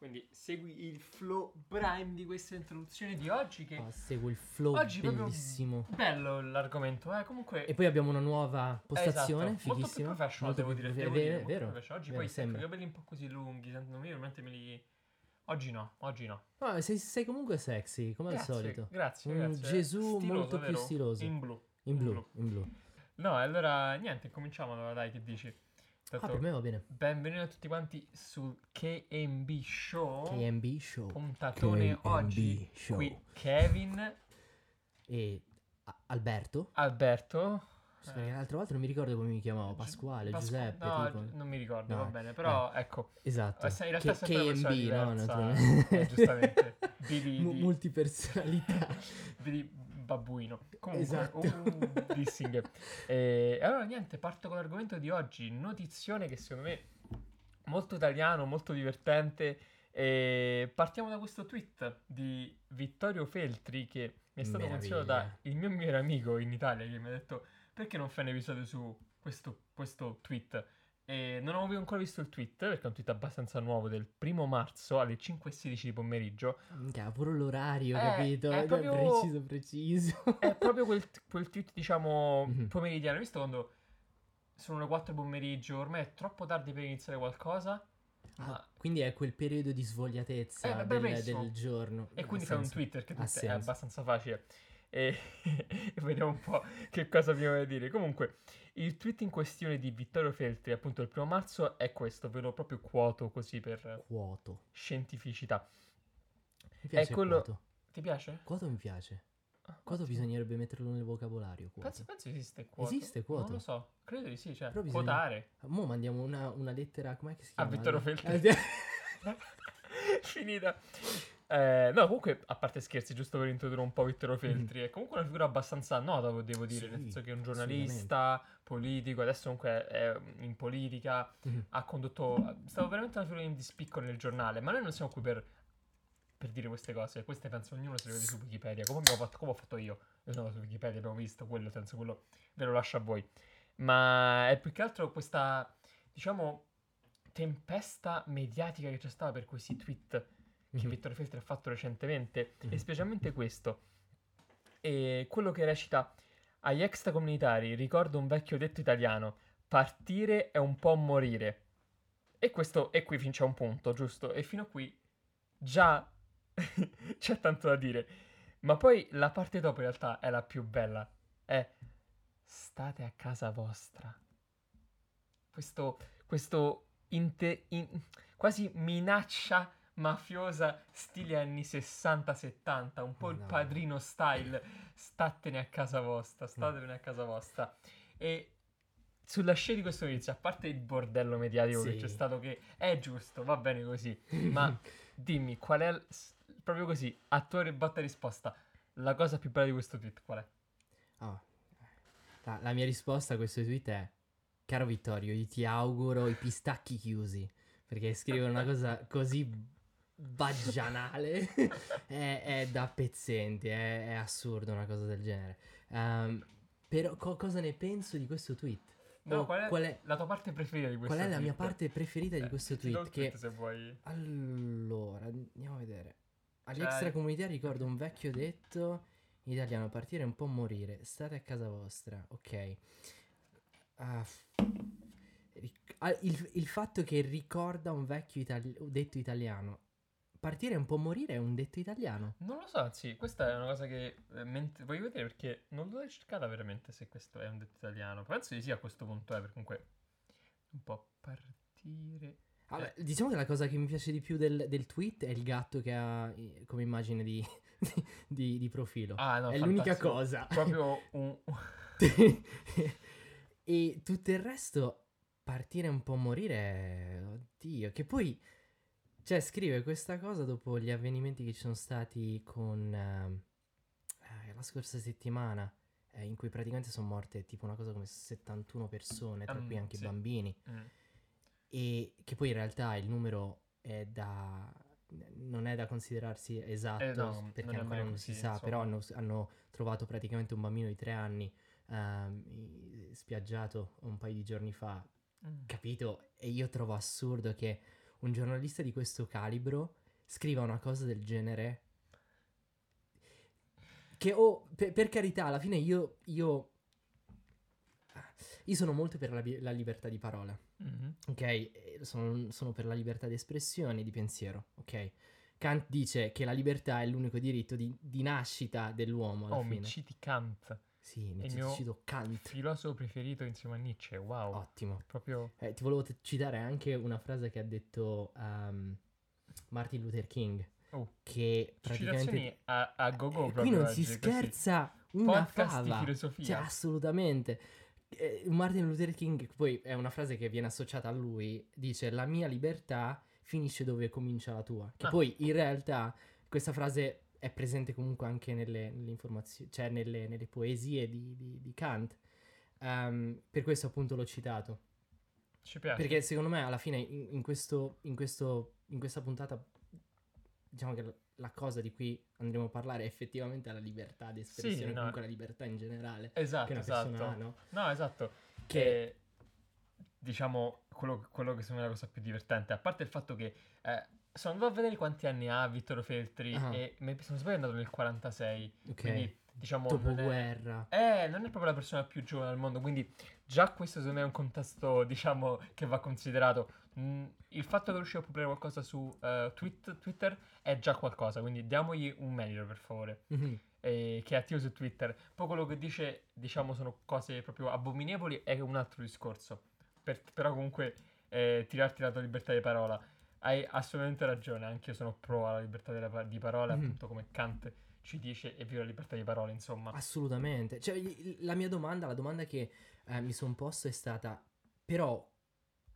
Quindi segui il flow prime di questa introduzione di oggi che Ah, seguo il flow oggi bellissimo. bello l'argomento, eh, comunque E poi abbiamo una nuova postazione, Esatto, molto più fighissima. professional, molto devo più- dire, ve- devo dire, molto vero, più professional. Oggi vero, poi sembra. i capelli un po' così lunghi, sentono io, normalmente me li Oggi no, oggi no. Ah, sei, sei comunque sexy, come grazie, al solito. Grazie, grazie. Gesù Stiloso, molto più vero? stiloso. In blu. In blu, in blu. No, allora niente, cominciamo allora, dai, che dici? Ah, per me va bene. benvenuti a tutti quanti sul KMB Show. KMB Show. Puntatone KMB oggi. Show. Qui Kevin, E Alberto. Alberto. Perché l'altra volta non mi ricordo come mi chiamavo, Pasquale, Pasqu- Giuseppe, no, tipo. non mi ricordo, No, va bene, però ecco, Esatto. eh, in realtà K- KMB, no? Naturalmente. eh, giustamente, di, di, di- multipersonalità. di babbuino. Comunque, Esatto. uh, dissing. E allora niente, parto con l'argomento di oggi, notizione che secondo me molto italiano, molto divertente. E partiamo da questo tweet di Vittorio Feltri che mi è stato consigliato da il mio migliore amico in Italia che mi ha detto perché non fai un episodio su questo, questo tweet? E non avevo ancora visto il tweet perché è un tweet abbastanza nuovo del primo marzo alle 5.16 di pomeriggio. Minchia, pure l'orario, Eh, capito? è Cioè, proprio- Preciso, preciso. È proprio quel, quel tweet, diciamo, Mhm. pomeridiano. Hai visto quando sono le 4 pomeriggio, ormai è troppo tardi per iniziare qualcosa? Ah, Ma- quindi è quel periodo di svogliatezza Eh, beh, del, del giorno. E quindi fai un tweet perché è abbastanza facile. E, e vediamo un po' che cosa abbiamo da dire. Comunque, il tweet in questione di Vittorio Feltri, appunto il primo marzo, è questo. Ve lo proprio quoto così per Quoto. scientificità. Mi piace quello- quoto. Ti piace? Quoto mi piace. Ah, Quoto ottimo. bisognerebbe metterlo nel vocabolario. Quoto. Penso, penso esiste quoto. Esiste quoto? Non lo so, credo di sì, cioè, Però bisogna- quotare. Mo mandiamo una, una lettera, com'è che si A chiama? Vittorio Feltri. Finita. Eh, no, comunque, a parte scherzi, giusto per introdurre un po' Vittorio Feltri, è comunque una figura abbastanza nota, devo dire, Sì, nel senso che è un giornalista, politico, adesso comunque è in politica, Mhm. ha condotto... È stato veramente una figura di spicco nel giornale, ma noi non siamo qui per, per dire queste cose, queste penso ognuno se le vede su Wikipedia, come, abbiamo fatto, come ho fatto io, io sono su Wikipedia, abbiamo visto quello, senza quello ve lo lascio a voi. Ma è più che altro questa, diciamo, tempesta mediatica che c'è stata per questi tweet che Mhm. Vittorio Feltri ha fatto recentemente, Mhm. e specialmente questo. E quello che recita agli extracomunitari ricordo un vecchio detto italiano, partire è un po' morire. E questo, e qui fin c'è un punto, giusto? E fino a qui già c'è tanto da dire. Ma poi la parte dopo in realtà è la più bella. È state a casa vostra. Questo, questo inte- in- quasi minaccia mafiosa stile anni 60-70, un po' il No. padrino style. Statene a casa vostra, statene a casa vostra. E sulla scia di questo inizio, a parte il bordello mediatico che Sì. c'è stato, che è giusto, va bene così, ma dimmi qual è, l- proprio così, a tua botta e risposta, la cosa più bella di questo tweet qual è? Ah, la, la mia risposta a questo tweet è: Caro Vittorio, io ti auguro i pistacchi chiusi. Perché scrivere una cosa così baggianale è, è da pezzenti, è, è assurdo una cosa del genere. Ehm, però co- cosa ne penso di questo tweet? No, O qual è, qual è- la tua parte preferita di questo Qual è la mia parte preferita di Eh, questo ti do tweet? Che se vuoi. allora, andiamo a vedere. Agli Cioè- extracomunitari ricordo un vecchio detto in italiano: partire è un po' morire. State a casa vostra, ok. Ah, il, il fatto che ricorda un vecchio itali- detto italiano. Partire è un po' morire è un detto italiano. Non lo so, anzi, questa è una cosa che eh, ment- voglio vedere perché non l'ho cercata veramente se questo è un detto italiano. Penso di sì a questo punto, eh, perché comunque un po' partire. Vabbè, diciamo che la cosa che mi piace di più del, del tweet è il gatto che ha eh, come immagine di, di- di profilo. Ah, no, è l'unica fantastico. cosa. Proprio un... e tutto il resto, partire un po' morire, oddio, che poi, cioè, scrive questa cosa dopo gli avvenimenti che ci sono stati con ehm, eh, la scorsa settimana, eh, in cui praticamente sono morte tipo una cosa come 71 persone, tra Mm, cui anche sì. bambini, Mm. e che poi in realtà il numero è da... non è da considerarsi esatto, Eh, no, perché non ancora non si sa, insomma. però hanno, hanno trovato praticamente un bambino di tre anni i- spiaggiato un paio di giorni fa, Mm. capito? E io trovo assurdo che un giornalista di questo calibro scriva una cosa del genere. Che oh, per, per carità, alla fine io, io, io sono molto per la, la libertà di parola, Mhm. ok? E Sono, sono per la libertà di espressione e di pensiero, ok? Kant dice che la libertà è l'unico diritto di, di nascita dell'uomo alla Oh, fine. mi citi Kant, Sì, il mi mio cito Kant. filosofo preferito insieme a Nietzsche. Wow, Ottimo. proprio Eh, ti volevo citare anche una frase che ha detto um, Martin Luther King. Oh, Che praticamente. a, a go-go Eh, proprio qui non oggi, si così. scherza una Podcast di fava. filosofia. Cioè, assolutamente. Eh, Martin Luther King, poi è una frase che viene associata a lui, dice la mia libertà finisce dove comincia la tua. Che Ah. poi in realtà questa frase è presente comunque anche nelle, nelle informazioni, cioè nelle, nelle poesie di, di- di Kant. Ehm, per questo appunto l'ho citato. Ci piace. Perché secondo me alla fine in, in questo, in, questo, in questa puntata diciamo che la, la cosa di cui andremo a parlare è effettivamente la libertà di espressione, Sì, no. comunque la libertà in generale Esatto, esatto. ha, no? No, esatto. Che Che diciamo quello, quello che secondo me è la cosa più divertente, a parte il fatto che eh, sono andato a vedere quanti anni ha Vittorio Feltri Ah. e mi sbaglio è andato nel 46, ok, quindi diciamo non è, dopoguerra. eh, non è proprio la persona più giovane al mondo, quindi già questo secondo me è un contesto diciamo che va considerato. Mm, il fatto che riusciva a pubblicare qualcosa su eh, tweet- Twitter è già qualcosa, quindi diamogli un merito per favore Mhm. eh, che è attivo su Twitter. Poi quello che dice, diciamo, sono cose proprio abominevoli, è un altro discorso. Per- però comunque eh, tirarti la tua libertà di parola. Hai assolutamente ragione, anche io sono pro alla libertà della pa- di parola, Mhm. appunto come Kant ci dice, e viva la libertà di parola, insomma. Assolutamente. Cioè, la mia domanda, la domanda che eh, mi sono posto è stata, però,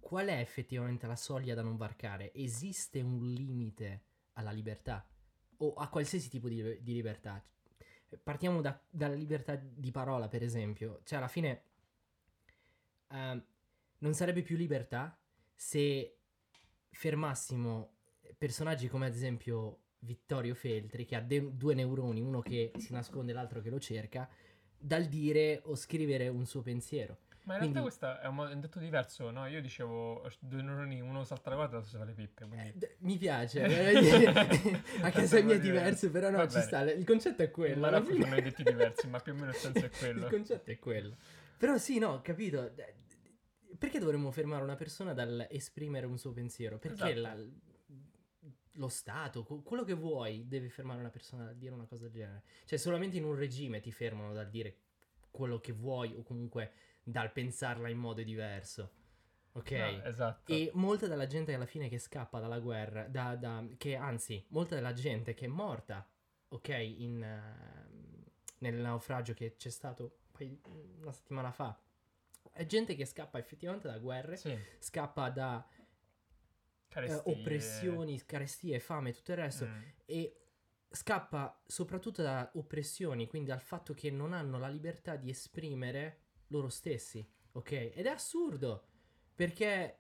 qual è effettivamente la soglia da non varcare? Esiste un limite alla libertà? O a qualsiasi tipo di, di libertà? Partiamo da- dalla libertà di parola, per esempio. Cioè, alla fine, ehm, non sarebbe più libertà se fermassimo personaggi come ad esempio Vittorio Feltri, che ha de- due neuroni, uno che si nasconde e l'altro che lo cerca, dal dire o scrivere un suo pensiero. Ma in Quindi- realtà questo è un, un detto diverso, no? Io dicevo, eh, due neuroni, uno salta la guardia e l'altro fa le pippe, Eh, quindi... d- mi piace, eh, a casa mia è Diverso. però no, Va ci bene. sta, il concetto è quello. Ma alla fine- i detti diversi, ma più o meno il senso è quello. Il concetto è quello. Però sì, no, capito. Perché dovremmo fermare una persona dal esprimere un suo pensiero? Perché Esatto. la- lo Stato, quello che vuoi, deve fermare una persona dal dire una cosa del genere. Cioè, solamente in un regime ti fermano dal dire quello che vuoi o comunque dal pensarla in modo diverso. Ok? No, esatto. E molta della gente alla fine che scappa dalla guerra, da, da- che anzi, molta della gente che è morta, ok, in, ehm, nel naufragio che c'è stato poi una settimana fa, è gente che scappa effettivamente da guerre, Sì, scappa da eh, oppressioni, carestie, fame e tutto il resto, Mm. e scappa soprattutto da oppressioni, quindi dal fatto che non hanno la libertà di esprimere loro stessi, ok? Ed è assurdo, perché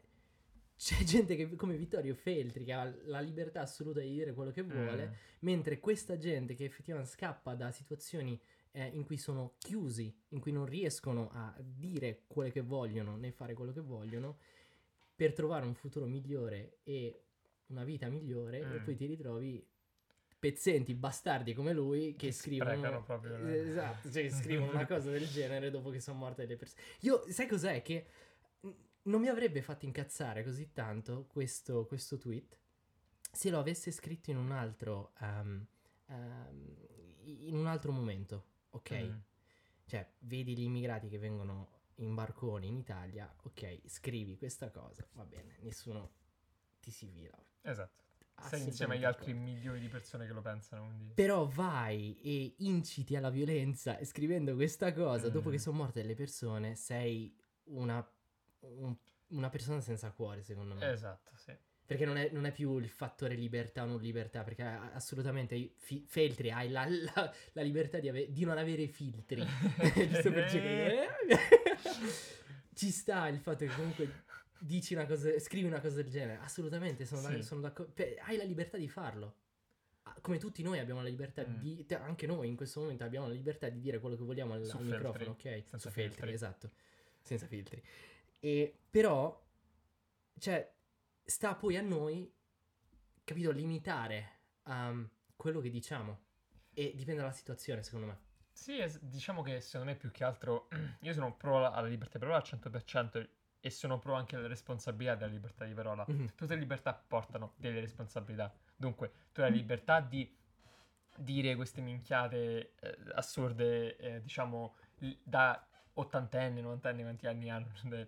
c'è gente che, come Vittorio Feltri che ha la libertà assoluta di dire quello che vuole, Mm. mentre questa gente che effettivamente scappa da situazioni eh, in cui sono chiusi, in cui non riescono a dire quello che vogliono né fare quello che vogliono, per trovare un futuro migliore e una vita migliore, e Mm. poi ti ritrovi pezzenti, bastardi come lui che, scrivono proprio? Eh, esatto, cioè, scrivono una cosa del genere dopo che sono morte delle persone. Io, sai cos'è? Che mm, non mi avrebbe fatto incazzare così tanto questo, questo tweet se lo avesse scritto in un altro um, um, in un altro momento, ok? Mm. Cioè, vedi gli immigrati che vengono in barconi in Italia, ok, scrivi questa cosa, va bene, nessuno ti si fila. Esatto. Sei insieme agli altri milioni di persone che lo pensano, quindi... Però vai e inciti alla violenza scrivendo questa cosa dopo Mm. che sono morte delle persone, sei una, un- una persona senza cuore, secondo me. Esatto, sì. Perché non è, non è più il fattore libertà o non libertà, perché assolutamente fi- Feltri hai la, la- la libertà di, ave- di non avere filtri. Giusto per dire. Ci sta il fatto che comunque dici una cosa, scrivi una cosa del genere. Assolutamente, sono, Sì. sono d'accordo. Pe- Hai la libertà di farlo. Come tutti noi abbiamo la libertà Mm. di. te- Anche noi in questo momento abbiamo la libertà di dire quello che vogliamo al, Su al microfono, ok? senza Su filtri, filtri. esatto. Senza filtri. E però, cioè, sta poi a noi, capito, limitare um, quello che diciamo. E dipende dalla situazione, secondo me. Sì, diciamo che secondo me più che altro io sono pro alla- libertà di parola al 100% e sono pro anche alla responsabilità della libertà di parola. Mhm. Tutte le libertà portano delle responsabilità. Dunque, tu hai la libertà di dire queste minchiate eh, assurde, eh, diciamo, da ottantenni, novantenni, quanti anni hanno,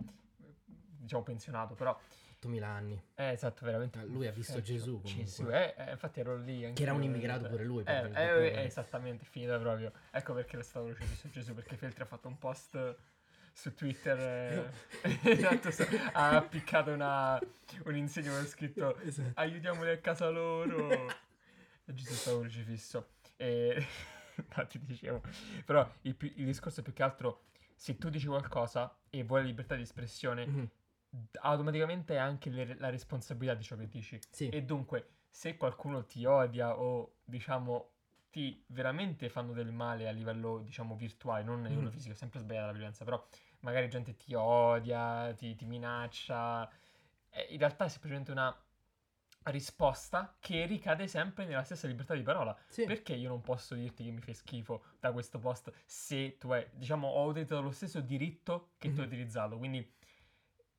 diciamo pensionato, però... 8000 anni. Eh, esatto, veramente. Eh, lui ha visto eh, Gesù. Gesù, eh, eh, infatti ero lì Che era un immigrato eh, pure lui, Eh, eh, esattamente, finita proprio. Ecco perché è stato crocifisso Gesù, perché Feltri ha fatto un post su Twitter, eh, esatto, so- ha appiccato una, un insegno con scritto Esatto. aiutiamoli a casa loro. e Gesù è stato crocifisso. E no, ti dicevo, però il, il discorso è più che altro, se tu dici qualcosa e vuoi libertà di espressione, Mhm. Automaticamente hai anche le- la responsabilità di ciò che dici. Sì. E dunque, se qualcuno ti odia o diciamo ti veramente fanno del male a livello diciamo virtuale, non a livello Mhm. fisico, è sempre sbagliata la violenza, però magari gente ti odia, ti, ti minaccia, eh, in realtà è semplicemente una risposta che ricade sempre nella stessa libertà di parola. Sì. Perché io non posso dirti che mi fai schifo da questo post se tu hai, diciamo, ho utilizzato lo stesso diritto che tu hai Mhm. utilizzato, quindi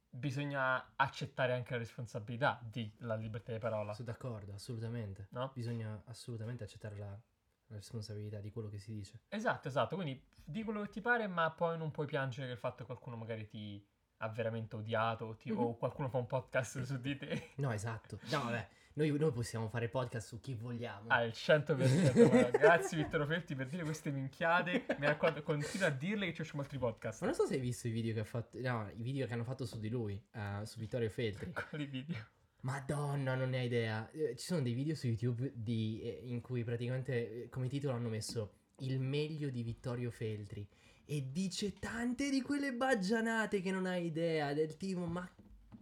bisogna accettare anche la responsabilità della libertà di parola, Sono d'accordo, assolutamente. no? Bisogna assolutamente accettare la, la responsabilità di quello che si dice. Esatto, esatto, quindi di quello che ti pare, ma poi non puoi piangere del fatto che qualcuno magari ti ha veramente odiato ti- Mhm. o qualcuno fa un podcast su di te No, esatto. No, vabbè, noi, noi possiamo fare podcast su chi vogliamo. al 100%. guarda. Grazie Vittoro Felti per dire queste minchiate, mi raccomando, continua a dirle che ci facciamo altri podcast. Ma non so se hai visto i video che ha fatto. No, i video che hanno fatto su di lui, eh, su Vittorio Feltri. Quali video? Madonna, non ne hai idea. Eh, ci sono dei video su YouTube di- eh, in cui praticamente eh, come titolo hanno messo il meglio di Vittorio Feltri. E dice tante di quelle baggianate che non hai idea. Del tipo, ma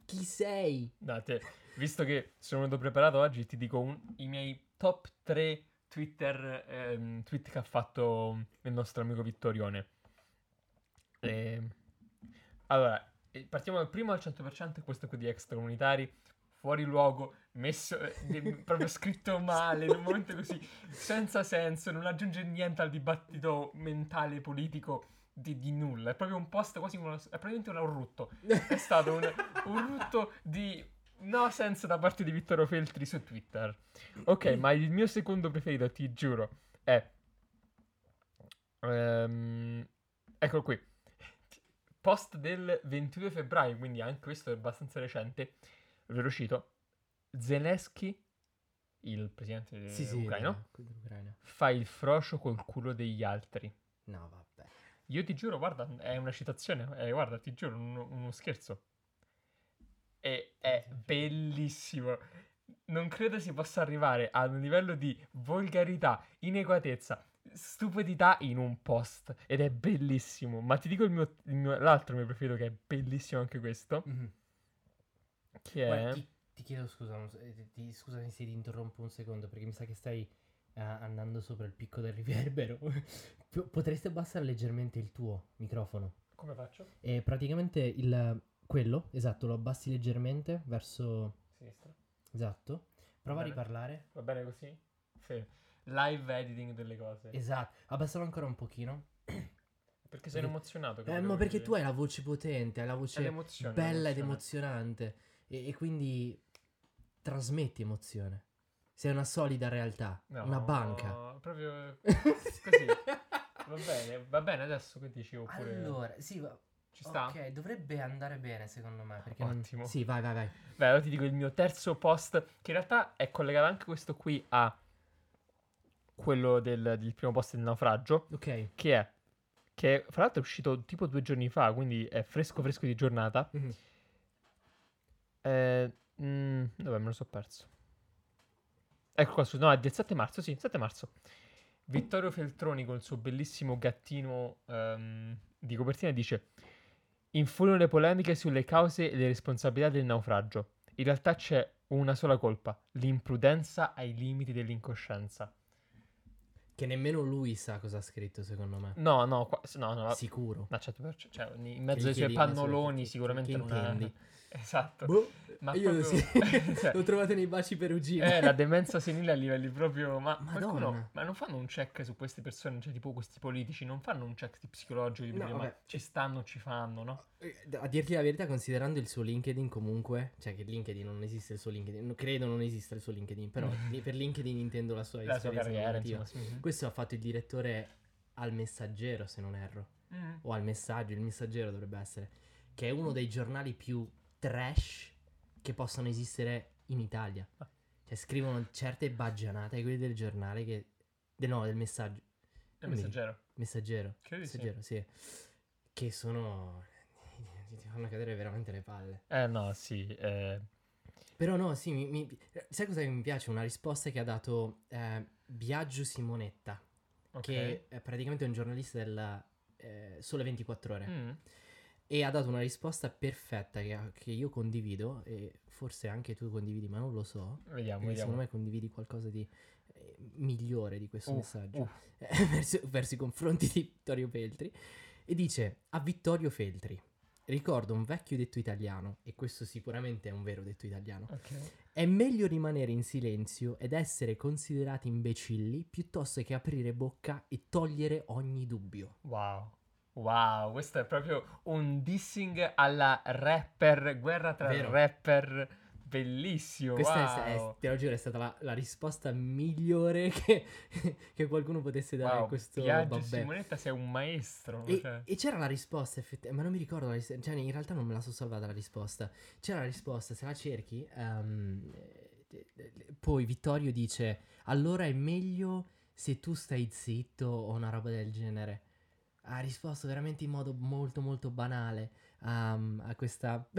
chi sei? Date, visto che sono venuto preparato oggi, ti dico un- i miei top 3 Twitter ehm, tweet che ha fatto il nostro amico Vittorione. Ehm, allora, eh, partiamo dal primo al 100%, questo qui di extracomunitari, fuori luogo, messo, eh, proprio scritto male, in un momento così, senza senso, non aggiunge niente al dibattito mentale, politico di, di nulla. È proprio un post quasi una- è praticamente un rutto. È stato un, un rutto di no senso da parte di Vittorio Feltri su Twitter. Ok, ma il mio secondo preferito, ti giuro, è... ehm, eccolo qui. Post del 22 febbraio, quindi anche questo è abbastanza recente. Ve lo cito. Zelensky, il presidente Sì, sì. ucraino, dell'Ucraina. fa il frocio col culo degli altri. No, vabbè. Io ti giuro, guarda, è una citazione, eh, guarda, ti giuro, uno, uno scherzo. E è bellissimo. Non credo si possa arrivare a un livello di volgarità, ineguatezza, stupidità in un post. Ed è bellissimo. Ma ti dico il mio, il mio- l'altro mio preferito, che è bellissimo anche questo. Mhm. È... Guarda, ti, ti chiedo scusa, eh, ti- scusami se ti interrompo un secondo perché mi sa che stai eh, andando sopra il picco del riverbero. Potresti abbassare leggermente il tuo microfono. Come faccio? E praticamente il, quello, esatto, lo abbassi leggermente verso... Sinistra. Esatto. Prova a riparlare. Va bene così? Sì. Live editing delle cose. Esatto. Abbassalo ancora un pochino. Perché sono emozionato. Eh, ma perché Quindi- tu hai la voce potente, hai la voce bella ed emozionante. E, e quindi trasmetti emozione. Sei una solida realtà, No, una banca. Proprio così. Va bene, va bene adesso che dici oppure Allora, sì, va- ci sta? Ok, dovrebbe andare bene secondo me. Perché non- Ottimo. Sì, vai, vai, vai. Beh, allora ti dico il mio terzo post, che in realtà è collegato anche questo qui a quello del, del primo post del naufragio, Ok. che è, che fra l'altro è uscito tipo due giorni fa, quindi è fresco fresco di giornata. Mhm. Eh, mm, dov'è? Me lo so perso. Ecco qua, su, no, è del 7 marzo, sì, 7 marzo. Vittorio Feltroni con il suo bellissimo gattino ehm, di copertina dice Infuriano le polemiche sulle cause e le responsabilità del naufragio. In realtà c'è una sola colpa, l'imprudenza ai limiti dell'incoscienza. Che nemmeno lui sa cosa ha scritto, secondo me. No, no, qua- no, no, Sicuro. no, 100%, cioè, in mezzo ai suoi pannoloni sicuramente non ha... Esatto. Boh, Ma io proprio- sì. cioè- l'ho trovato nei baci perugini. Eh, la demenza senile a livelli proprio. Ma qualcuno. Ma non fanno un check su queste persone, cioè tipo questi politici, non fanno un check di psicologico di No, dire, ma ci stanno, ci fanno, no? Eh, A dirti la verità, considerando il suo LinkedIn comunque, cioè che LinkedIn non esiste il suo LinkedIn, credo non esista il suo LinkedIn, però per LinkedIn intendo la sua La sua carriera, insomma. sì, sì. Questo ha fatto il direttore al Messaggero, se non erro, Mm. o al Messaggio, il Messaggero dovrebbe essere, che è uno dei giornali più trash che possono esistere in Italia. Ah. Cioè scrivono certe baggianate, quelli del giornale che... de- no, del Messaggio. Mi- messaggero. Messaggero. Credo di sì. Messaggero, sì. Che sono... ti fanno cadere veramente le palle. Eh no, sì. eh, Però no, sì, mi, mi- sai cosa mi piace? Una risposta che ha dato eh, Biagio Simonetta, ok. che è praticamente un giornalista del eh, Sole 24 Ore. Mm. E ha dato una risposta perfetta che, che io condivido, e forse anche tu condividi, ma non lo so. Vediamo, vediamo. secondo me condividi qualcosa di eh, migliore di questo Uh, messaggio. uh. eh, verso, verso i confronti di Vittorio Feltri. E dice a Vittorio Feltri. Ricordo un vecchio detto italiano, e questo sicuramente è un vero detto italiano. Ok. È meglio rimanere in silenzio ed essere considerati imbecilli piuttosto che aprire bocca e togliere ogni dubbio. Wow. Wow, questo è proprio un dissing alla rapper, guerra tra Vero. rapper, bellissimo. Questa è- è, wow. te lo giuro, è stata la, la risposta migliore che, che qualcuno potesse dare a Wow, questo Biagio vabbè. Simonetta sei un maestro. E, cioè. e c'era la risposta, effetti- ma non mi ricordo la risposta, cioè in realtà non me la sono salvata la risposta. C'era la risposta, se la cerchi, eh, poi Vittorio dice, allora è meglio se tu stai zitto o una roba del genere. Ha risposto veramente in modo molto molto banale ehm, a questa...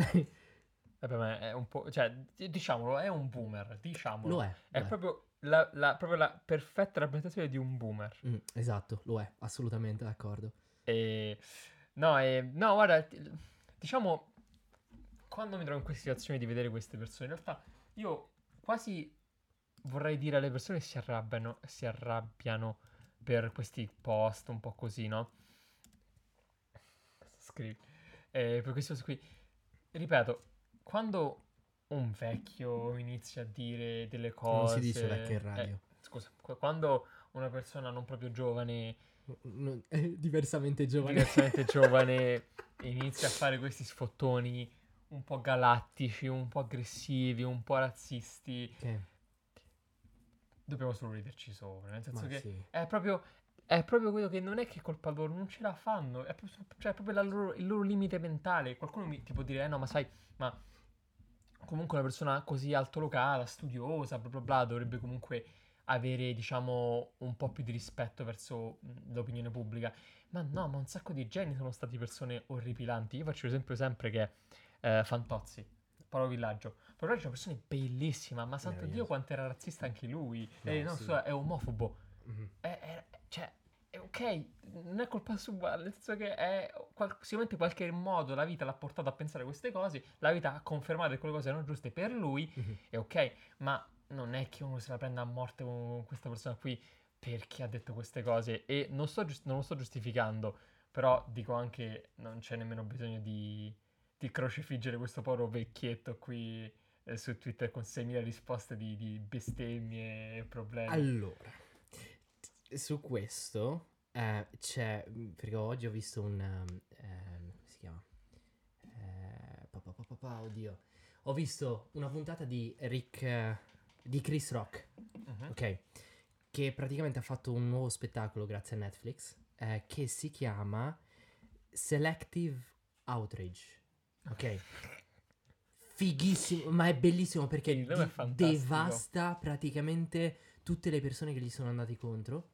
Vabbè, ma è un po', cioè, diciamolo, è un boomer, diciamolo. lo è. È lo è. proprio la, la- proprio la perfetta rappresentazione di un boomer. Mm, esatto, lo è, assolutamente d'accordo. E... No, e... no, guarda, diciamo, quando mi trovo in queste situazioni di vedere queste persone, in realtà io quasi vorrei dire alle persone che si arrabbiano, si arrabbiano per questi post un po' così, no? Scrivi? Eh, per questi post qui, ripeto, quando un vecchio inizia a dire delle cose... Non si dice vecchio in radio. eh, scusa, qu- quando una persona non proprio giovane Non- eh, diversamente giovane. diversamente giovane inizia a fare questi sfottoni un po' galattici, un po' aggressivi, un po' razzisti, Ok, dobbiamo solo riderci sopra, nel senso ma che sì. è proprio è proprio quello che non è che è colpa loro, non ce la fanno, è proprio, cioè, è proprio loro- il loro limite mentale. Qualcuno mi ti può dire, eh no, ma sai, ma comunque una persona così altolocata, studiosa, bla bla bla, dovrebbe comunque avere, diciamo, un po' più di rispetto verso mh, l'opinione pubblica. Ma no, ma un sacco di geni sono stati persone orripilanti. Io faccio l'esempio sempre che eh, Fantozzi, Paolo Villaggio. Paolo Villaggio è una persona bellissima, ma santo Dio quanto era razzista anche lui. No, Eh, no, sì. scusa, è omofobo. Mhm. È, è- cioè, è ok, non è colpa sua, nel senso che è qual- sicuramente qualche modo la vita l'ha portato a pensare queste cose, la vita ha confermato che quelle cose erano giuste per lui, Mhm. è ok, ma non è che uno se la prenda a morte con questa persona qui perché ha detto queste cose e non, sto giust- non lo sto giustificando, però dico anche non c'è nemmeno bisogno di, di crocifiggere questo povero vecchietto qui eh, su Twitter con 6.000 risposte di, di bestemmie e problemi. Allora, su questo eh, c'è, mm, perché oggi ho visto un, um, come si chiama? Eh, pa, pa, pa, oddio. Ho visto una puntata di Rick, eh, di Chris Rock, Mhm. ok? Che praticamente ha fatto un nuovo spettacolo grazie a Netflix, eh, che si chiama Selective Outrage, ok? Fighissimo, ma è bellissimo perché è di- fantastico. devasta praticamente tutte le persone che gli sono andati contro,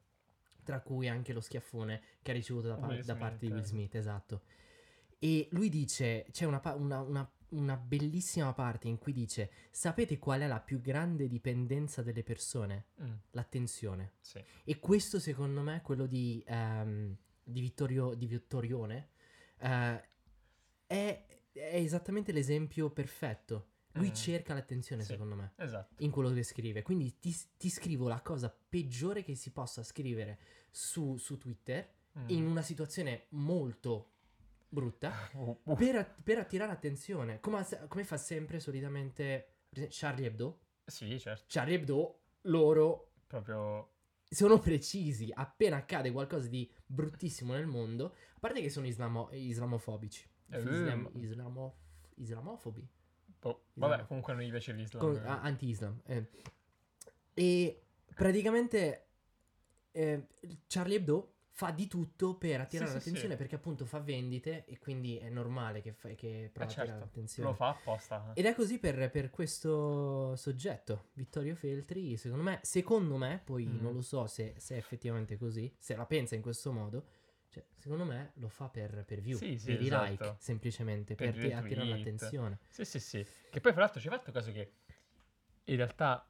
tra cui anche lo schiaffone che ha ricevuto da, pa- Will da parte di Will. Smith, esatto. E lui dice, c'è una, pa- una- una- una bellissima parte in cui dice, sapete qual è la più grande dipendenza delle persone? Mm, L'attenzione. sì. E questo secondo me, quello di, ehm, di, Vittorio, di Vittorione, eh, è, è esattamente l'esempio perfetto. Lui Mm. cerca l'attenzione, Sì. secondo me, Esatto. in quello che scrive. Quindi ti, ti scrivo la cosa peggiore che si possa scrivere su, su Twitter Mm. in una situazione molto brutta, Uh, uh. per, per attirare attenzione, come, come fa sempre solitamente Charlie Hebdo. Sì, certo. Charlie Hebdo, loro Proprio... sono precisi. Appena accade qualcosa di bruttissimo nel mondo, a parte che sono islamo- islamofobici, Eh, Islam- ehm. islamo- islamofobi, boh, vabbè, comunque non gli piace l'Islam. con- eh. anti-islam. eh. E praticamente eh, Charlie Hebdo fa di tutto per attirare Sì, l'attenzione sì. perché appunto fa vendite e quindi è normale che, fa- che prova attirare certo, l'attenzione. Lo fa apposta. Ed è così per, per questo soggetto, Vittorio Feltri, secondo me, secondo me, poi Mm. non lo so se, se è effettivamente così, se la pensa in questo modo, cioè, secondo me lo fa per, per view, Sì, sì, per i esatto. like, semplicemente, Per per, i ti- attirare l'attenzione. Sì, sì, sì. Che poi, fra l'altro, ci hai fatto caso che in realtà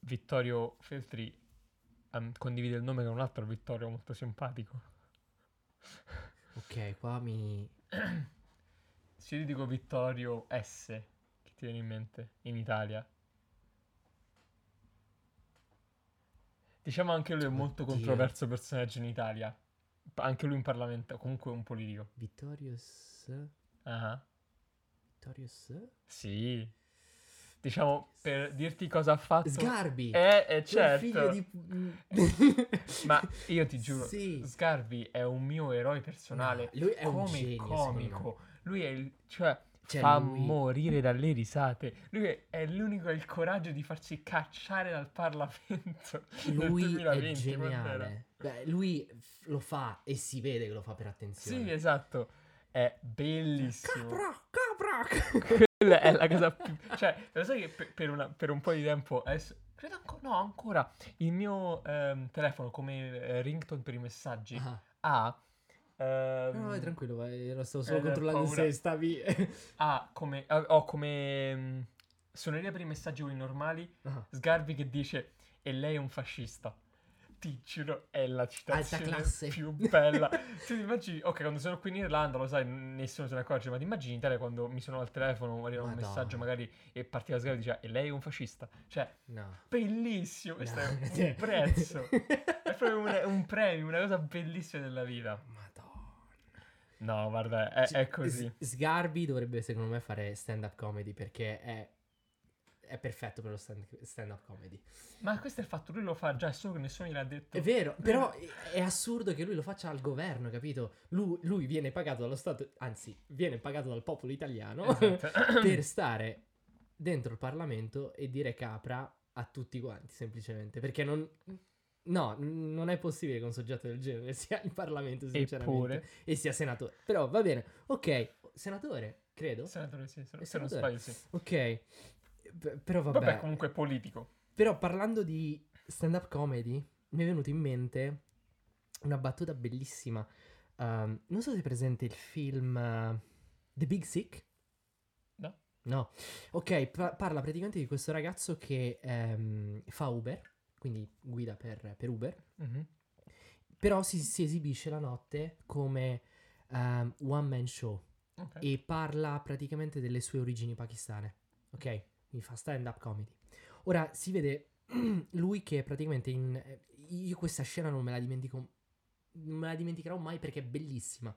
Vittorio Feltri ehm, condivide il nome con un altro Vittorio molto simpatico. Ok, qua mi... Se io ti dico Vittorio S, che ti viene in mente in Italia? Diciamo anche lui è molto Oddio. controverso personaggio in Italia. Anche lui in Parlamento, comunque un politico. Vittorius... Ah, Vittorius... Sì. Diciamo, per dirti cosa ha fatto... Sgarbi! Eh, eh, certo. figlio di... Ma io ti giuro, Sì. Sgarbi è un mio eroe personale. No, lui è un come genio, secondo comico. Lui è il... cioè... Cioè, fa lui- morire dalle risate. Lui è, è l'unico che ha il coraggio di farsi cacciare dal Parlamento. Lui 2020, è geniale. Beh, lui lo fa e si vede che lo fa per attenzione. Sì, esatto. È bellissimo. Capra, capra. Quella è la cosa più... Cioè, lo sai che per, una- per un po' di tempo... Adesso, credo ancora... No, ancora. Il mio ehm, telefono come eh, ringtone per i messaggi Ah, ha... ehm, no, vai tranquillo, vai, lo stavo solo Eh, controllando se stavi... ha come... ha- Ho come... mm, suoneria per i messaggi normali Ah, Sgarbi che dice e lei è un fascista. Ti giuro, è la citazione più bella. tu ti immagini, ok, quando sono qui in Irlanda, lo sai, nessuno se ne accorge, ma ti immagini in Italia quando mi sono al telefono, arriva un messaggio magari e partiva Sgarbi e diceva e lei è un fascista. Cioè, no. bellissimo, questo No. è un prezzo. è proprio un, un premio, una cosa bellissima della vita. Madonna. No, guarda, è, è così. S- Sgarbi dovrebbe secondo me fare stand-up comedy perché è, è perfetto per lo stand- stand-up comedy. Ma questo è il fatto, lui lo fa già, è solo che nessuno gliel'ha detto. È vero, però è- è assurdo che lui lo faccia al governo, capito? Lui, lui viene pagato dallo Stato, anzi, viene pagato dal popolo italiano Esatto. per stare dentro il Parlamento e dire capra a tutti quanti, semplicemente. Perché non... No, n- non è possibile che un soggetto del genere sia in Parlamento, sinceramente. Eppure, E sia senatore. Però va bene. Ok, senatore, credo. senatore, sì, se, se non senatore. sbaglio, sì. Ok. P- però vabbè. Vabbè, comunque è politico. Però parlando di stand-up comedy, mi è venuto in mente una battuta bellissima. Um, non so se è presente il film uh, The Big Sick. No. No. Ok, pa- parla praticamente di questo ragazzo che ehm, fa Uber, quindi guida per, per Uber, Mhm. però si, si esibisce la notte come um, one man show Ok. e parla praticamente delle sue origini pakistane. Ok? Quindi fa stand-up comedy. Ora si vede lui che praticamente in. eh, Io questa scena non me la dimentico. Non me la dimenticherò mai perché è bellissima.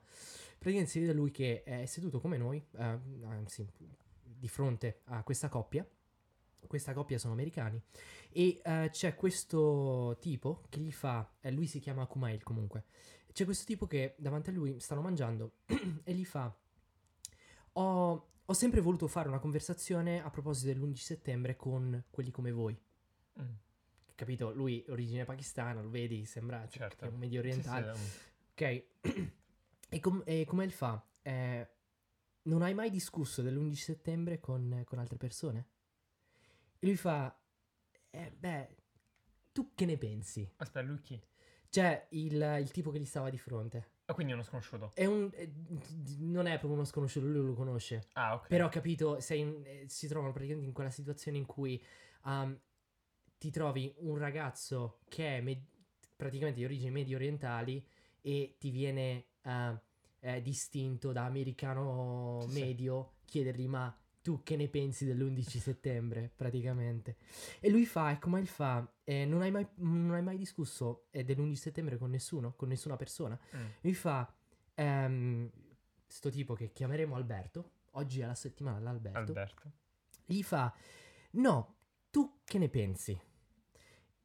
Praticamente si vede lui che è seduto come noi, eh, anzi, di fronte a questa coppia. Questa coppia sono americani. E eh, c'è questo tipo che gli fa. eh, lui si chiama Kumail comunque. C'è questo tipo che davanti a lui stanno mangiando e gli fa. Ho, ho sempre voluto fare una conversazione a proposito dell'11 settembre con quelli come voi. Mm, Capito? Lui è origine pakistana, lo vedi, sembra cioè, certo. un medio Sì, sì, orientale. Ok. e, com- e come il fa? Eh, non hai mai discusso dell'11 settembre con, con altre persone? E lui fa, eh, beh, tu che ne pensi? Aspetta, lui chi? Cioè, il, il tipo che gli stava di fronte. Ah, quindi è uno sconosciuto. È un, è- non è proprio uno sconosciuto, lui lo conosce. Ah, ok. Però, capito, sei in- eh, si trovano praticamente in quella situazione in cui um, ti trovi un ragazzo che è me- praticamente di origini medio orientali e ti viene uh, eh, distinto da americano Sì, sì. medio chiedergli ma tu che ne pensi dell'11 settembre praticamente e lui fa e come il fa eh, non, hai mai, non hai mai discusso eh, dell'11 settembre con nessuno con nessuna persona Mm. lui fa ehm, sto tipo che chiameremo Alberto, oggi è la settimana dell'Alberto, Alberto. gli fa, no, tu che ne pensi?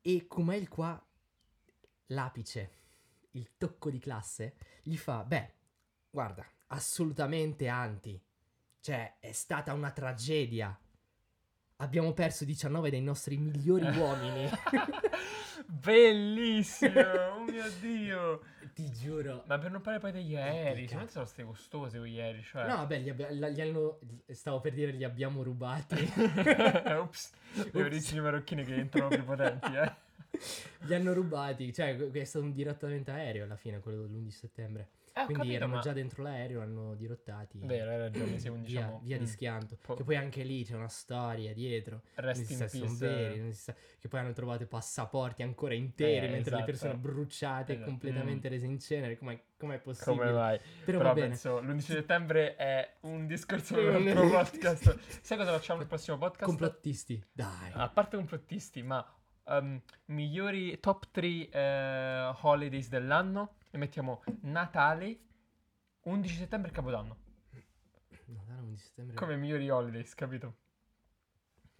E come il qua, l'apice, il tocco di classe, gli fa, beh, guarda, assolutamente anti. Cioè, è stata una tragedia. Abbiamo perso 19 dei nostri migliori uomini. Bellissimo, oh mio dio. Ti giuro. Ma per non parlare poi degli aerei, secondo me sono state costose quegli aerei, cioè... No, vabbè, li, abbia- la- gli hanno. Stavo per dire, li abbiamo rubati. Ops, le origini marocchine che entrano più potenti, eh. li hanno rubati. Cioè, è stato un dirottamento aereo alla fine, quello dell'11 settembre. Eh, ho Quindi capito, erano ma- già dentro l'aereo, l'hanno dirottati. Vero, hai ragione, via, diciamo... via di mm, schianto. po- Che poi anche lì c'è una storia dietro. Non Rest si in sa veri, non si sa- che poi hanno trovato i passaporti ancora interi, Eh, mentre esatto. le persone bruciate, Esatto. completamente Mm. rese in cenere. Com'è, com'è possibile? Come mai? Però, Però va bene. penso, l'11 settembre è un discorso per un altro podcast. Sai cosa facciamo nel prossimo podcast? Complottisti, dai. A parte complottisti, ma um, migliori top 3 holidays dell'anno. E mettiamo Natale, 11 settembre e Capodanno. No, dai, 11 settembre. Come migliori holidays, capito?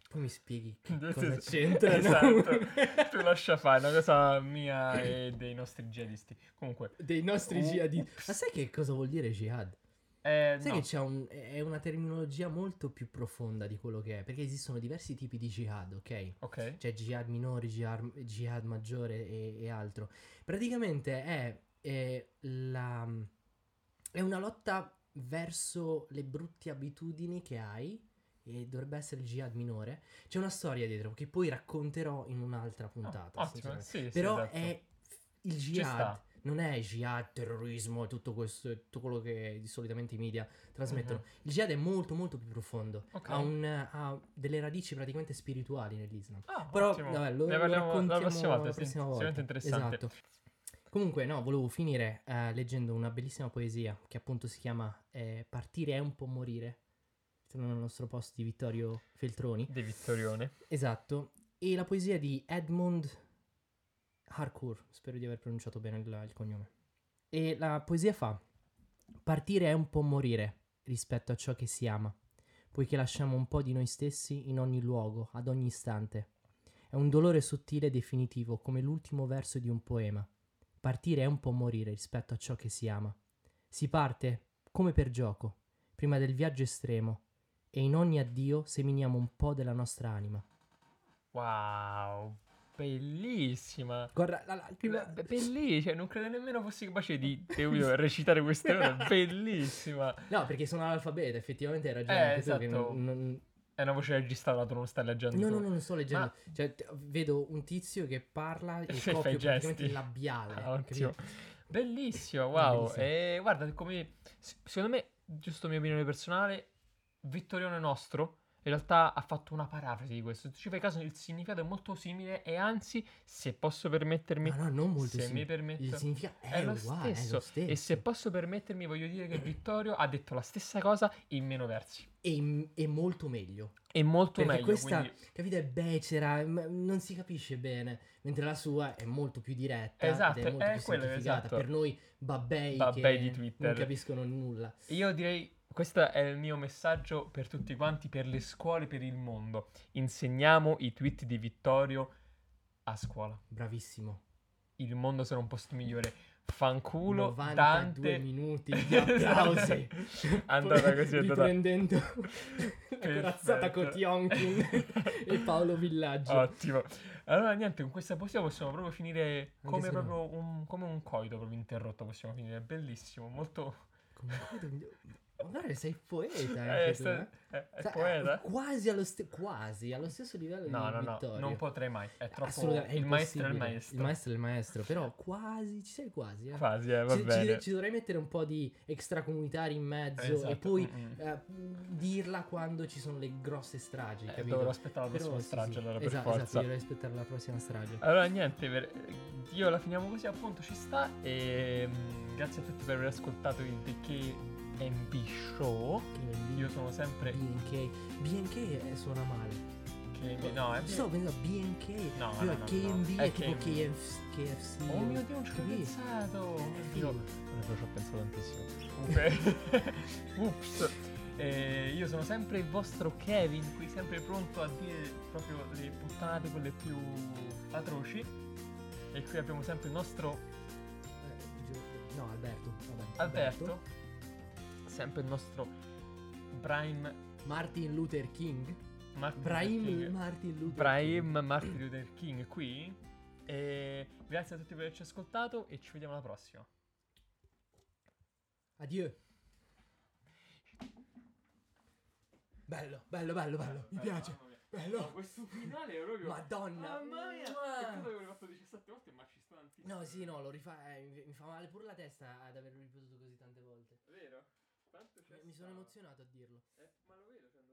Poi mi spieghi cosa c'entra. Esatto. tu lascia fare, una cosa mia e dei nostri jihadisti. Comunque, Dei nostri Oh, jihad. ups. Ma sai che cosa vuol dire jihad? eh, Sai no. che c'è un, è una terminologia molto più profonda di quello che è, perché esistono diversi tipi di jihad, ok? Ok. C'è jihad minore, jihad, jihad maggiore e, e altro. Praticamente è, è la, è una lotta verso le brutte abitudini che hai e dovrebbe essere il jihad minore. C'è una storia dietro che poi racconterò in un'altra puntata. Oh, ottimo, sì, sì, Però esatto. è il jihad. Non è jihad, terrorismo e tutto questo, tutto quello che di solitamente i media trasmettono. Mhm. Il jihad è molto molto più profondo. Ok. Ha, un- ha delle radici praticamente spirituali nell'Islam. Ah, Però, ottimo. vabbè, lo, ne lo parliamo la raccontiamo prossima volta. la sì, prossima volta. sicuramente interessante. Esatto. Comunque, no, volevo finire eh, leggendo una bellissima poesia che appunto si chiama eh, Partire è un po' morire. Sono nel nostro post di Vittorio Feltroni. Di Vittorione. Esatto. E la poesia di Edmund Harcourt. Spero di aver pronunciato bene il, il cognome. E la poesia fa: Partire è un po' morire rispetto a ciò che si ama, poiché lasciamo un po' di noi stessi in ogni luogo, ad ogni istante. È un dolore sottile e definitivo, come l'ultimo verso di un poema. Partire è un po' morire rispetto a ciò che si ama. Si parte come per gioco, prima del viaggio estremo, e in ogni addio seminiamo un po' della nostra anima. Wow, bellissima. Guarda, la, la- Be- be- Bellissima, non credo nemmeno fossi capace di devo recitare queste ore. Bellissima. No, perché sono analfabeta, effettivamente hai ragione. Eh, esatto. non- non- È una voce registrata, tu non stai leggendo. No, tu. no, no, non sto leggendo. Ma- Cioè, t- vedo un tizio che parla e fai copio praticamente il labiale. Ah? Bellissimo, wow. Bellissimo. E guarda, come secondo me, giusto mia opinione personale, Vittorione nostro in realtà ha fatto una parafrasi di questo. Se ci fai caso, il significato è molto simile e anzi, se posso permettermi, Ma no, non molto se simile. mi permetto, Il significato è, è lo uguale, è stesso. lo stesso. E se posso permettermi, voglio dire che Vittorio ha detto la stessa cosa in meno versi. E, e molto meglio. E molto Perché meglio. questa, quindi- capito, è becera, non si capisce bene. Mentre la sua è molto più diretta. Esatto, è molto è più quello, esatto. Per noi babbei, Babbei che di Twitter. non capiscono nulla. Io direi, questo è il mio messaggio per tutti quanti, per le scuole, per il mondo. Insegniamo i tweet di Vittorio a scuola. Bravissimo. Il mondo sarà un posto migliore. Fanculo, 92 Dante. minuti di applausi. Andata così, andata- Riprendendo la corazzata. Kotionkin e Paolo Villaggio. Ottimo. Allora, niente, con questa poesia possiamo proprio finire come no. proprio un, come un coito, proprio interrotto. Possiamo finire. Bellissimo, molto. Comunque, ma guarda, sei poeta Eh, anche tu, sta- eh? è, è Sai, poeta? Quasi allo, ste- quasi allo stesso livello No, di no, no, Vittorio. non potrei mai. È troppo. È il maestro è il maestro. Il maestro è il maestro, però quasi, ci sei quasi, eh. Quasi, eh, va Ci, ci- bene. ci dovrei mettere un po' di extracomunitari in mezzo Esatto, e poi mm, mm. eh, dirla quando ci sono le grosse stragi, Eh, capito? dovrò aspettare la Però prossima sì, strage sì. allora per esatto, forza. Esatto, dovrei aspettare la prossima strage. Allora niente, per- io la finiamo così appunto ci sta e mm, grazie a tutti per aver ascoltato il The KMB Show. Io sono sempre BNK. BNK suona male. KMB, no, è Stavo pensando a BNK. No, no, no, KMB no. è È tipo KMB. KF, KFC. Oh mio Dio, non ci ho pensato. Oh mio Sì. Dio. Non che ci ho pensato tantissimo. Comunque, ups. Eh, io sono sempre il vostro Kevin, qui sempre pronto a dire proprio le puttanate quelle più atroci. E qui abbiamo sempre il nostro Eh, No, Alberto. Vabbè, Alberto, sempre il nostro Brahim Martin Luther King. Martin Brahim Luther King. Martin Luther Brahim Martin Luther King qui. E grazie a tutti per averci ascoltato e ci vediamo alla prossima. Addio. Bello, bello, bello, bello. Mi piace. Bello. questo finale è proprio. Madonna. Mamma mia! Mua. Peccato che l'ho fatto 17 volte, ma ci sto tantissimo. No, sì, no, lo rifà. eh, mi mi fa male pure la testa ad averlo ripetuto così tante volte. Vero? Quanto c'è Mi sono stato? emozionato a dirlo. Eh, ma lo vedo, cioè.